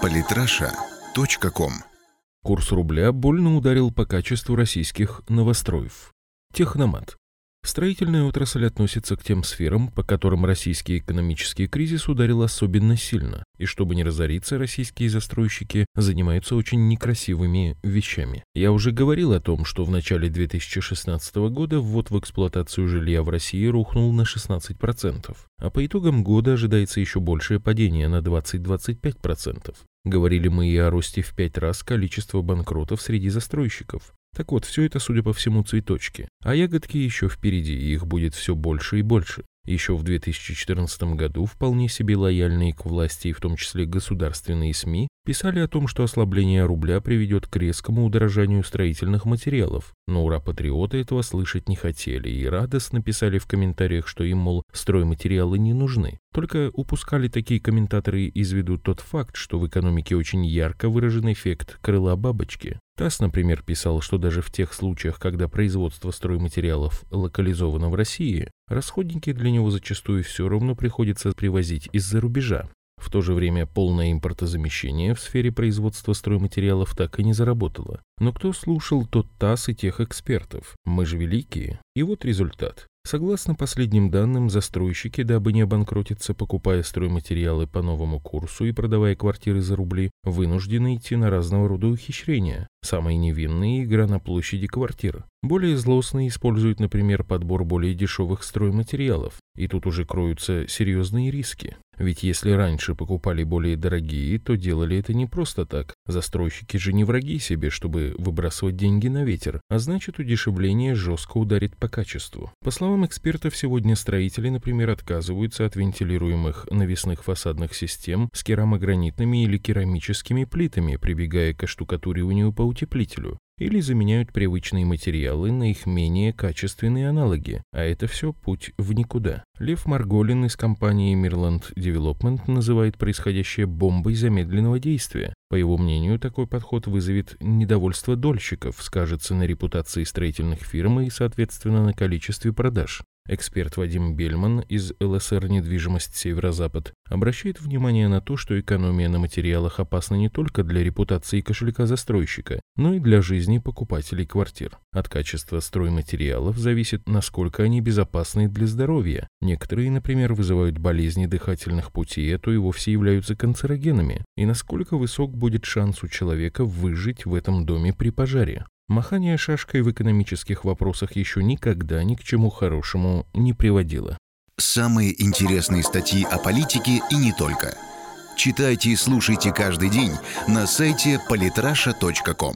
Политраша.ком Курс рубля больно ударил по качеству российских новостроев. Техномат. Строительная отрасль относится к тем сферам, по которым российский экономический кризис ударил особенно сильно, и чтобы не разориться, российские застройщики занимаются очень некрасивыми вещами. Я уже говорил о том, что в начале 2016 года ввод в эксплуатацию жилья в России рухнул на 16%, а по итогам года ожидается еще большее падение на 20-25%. Говорили мы и о росте в пять раз количества банкротов среди застройщиков. Так вот, все это, судя по всему, цветочки. А ягодки еще впереди, и их будет все больше и больше. Еще в 2014 году вполне себе лояльные к власти, и в том числе государственные СМИ, писали о том, что ослабление рубля приведет к резкому удорожанию строительных материалов. Но ура-патриоты этого слышать не хотели и радостно писали в комментариях, что им, мол, стройматериалы не нужны. Только упускали такие комментаторы из виду тот факт, что в экономике очень ярко выражен эффект крыла бабочки. ТАСС, например, писал, что даже в тех случаях, когда производство стройматериалов локализовано в России, расходники для него зачастую все равно приходится привозить из-за рубежа. В то же время полное импортозамещение в сфере производства стройматериалов так и не заработало. Но кто слушал тот ТАСС и тех экспертов? Мы же великие. И вот результат. Согласно последним данным, застройщики, дабы не обанкротиться, покупая стройматериалы по новому курсу и продавая квартиры за рубли, вынуждены идти на разного рода ухищрения. Самые невинные – игра на площади квартир. Более злостные используют, например, подбор более дешевых стройматериалов. И тут уже кроются серьезные риски. Ведь если раньше покупали более дорогие, то делали это не просто так. Застройщики же не враги себе, чтобы выбрасывать деньги на ветер, а значит удешевление жестко ударит по качеству. По словам экспертов, сегодня строители, например, отказываются от вентилируемых навесных фасадных систем с керамогранитными или керамическими плитами, прибегая к оштукатуриванию по утеплителю или заменяют привычные материалы на их менее качественные аналоги, а это все путь в никуда. Лев Марголин из компании Mirland Development называет происходящее бомбой замедленного действия. По его мнению, такой подход вызовет недовольство дольщиков, скажется на репутации строительных фирм и, соответственно, на количестве продаж. Эксперт Вадим Бельман из ЛСР «Недвижимость Северо-Запад» обращает внимание на то, что экономия на материалах опасна не только для репутации кошелька застройщика, но и для жизни покупателей квартир. От качества стройматериалов зависит, насколько они безопасны для здоровья. Некоторые, например, вызывают болезни дыхательных путей, а то и вовсе являются канцерогенами, и насколько высок будет шанс у человека выжить в этом доме при пожаре. Махание шашкой в экономических вопросах еще никогда ни к чему хорошему не приводило. Самые интересные статьи о политике и не только. Читайте и слушайте каждый день на сайте polytrasha.com.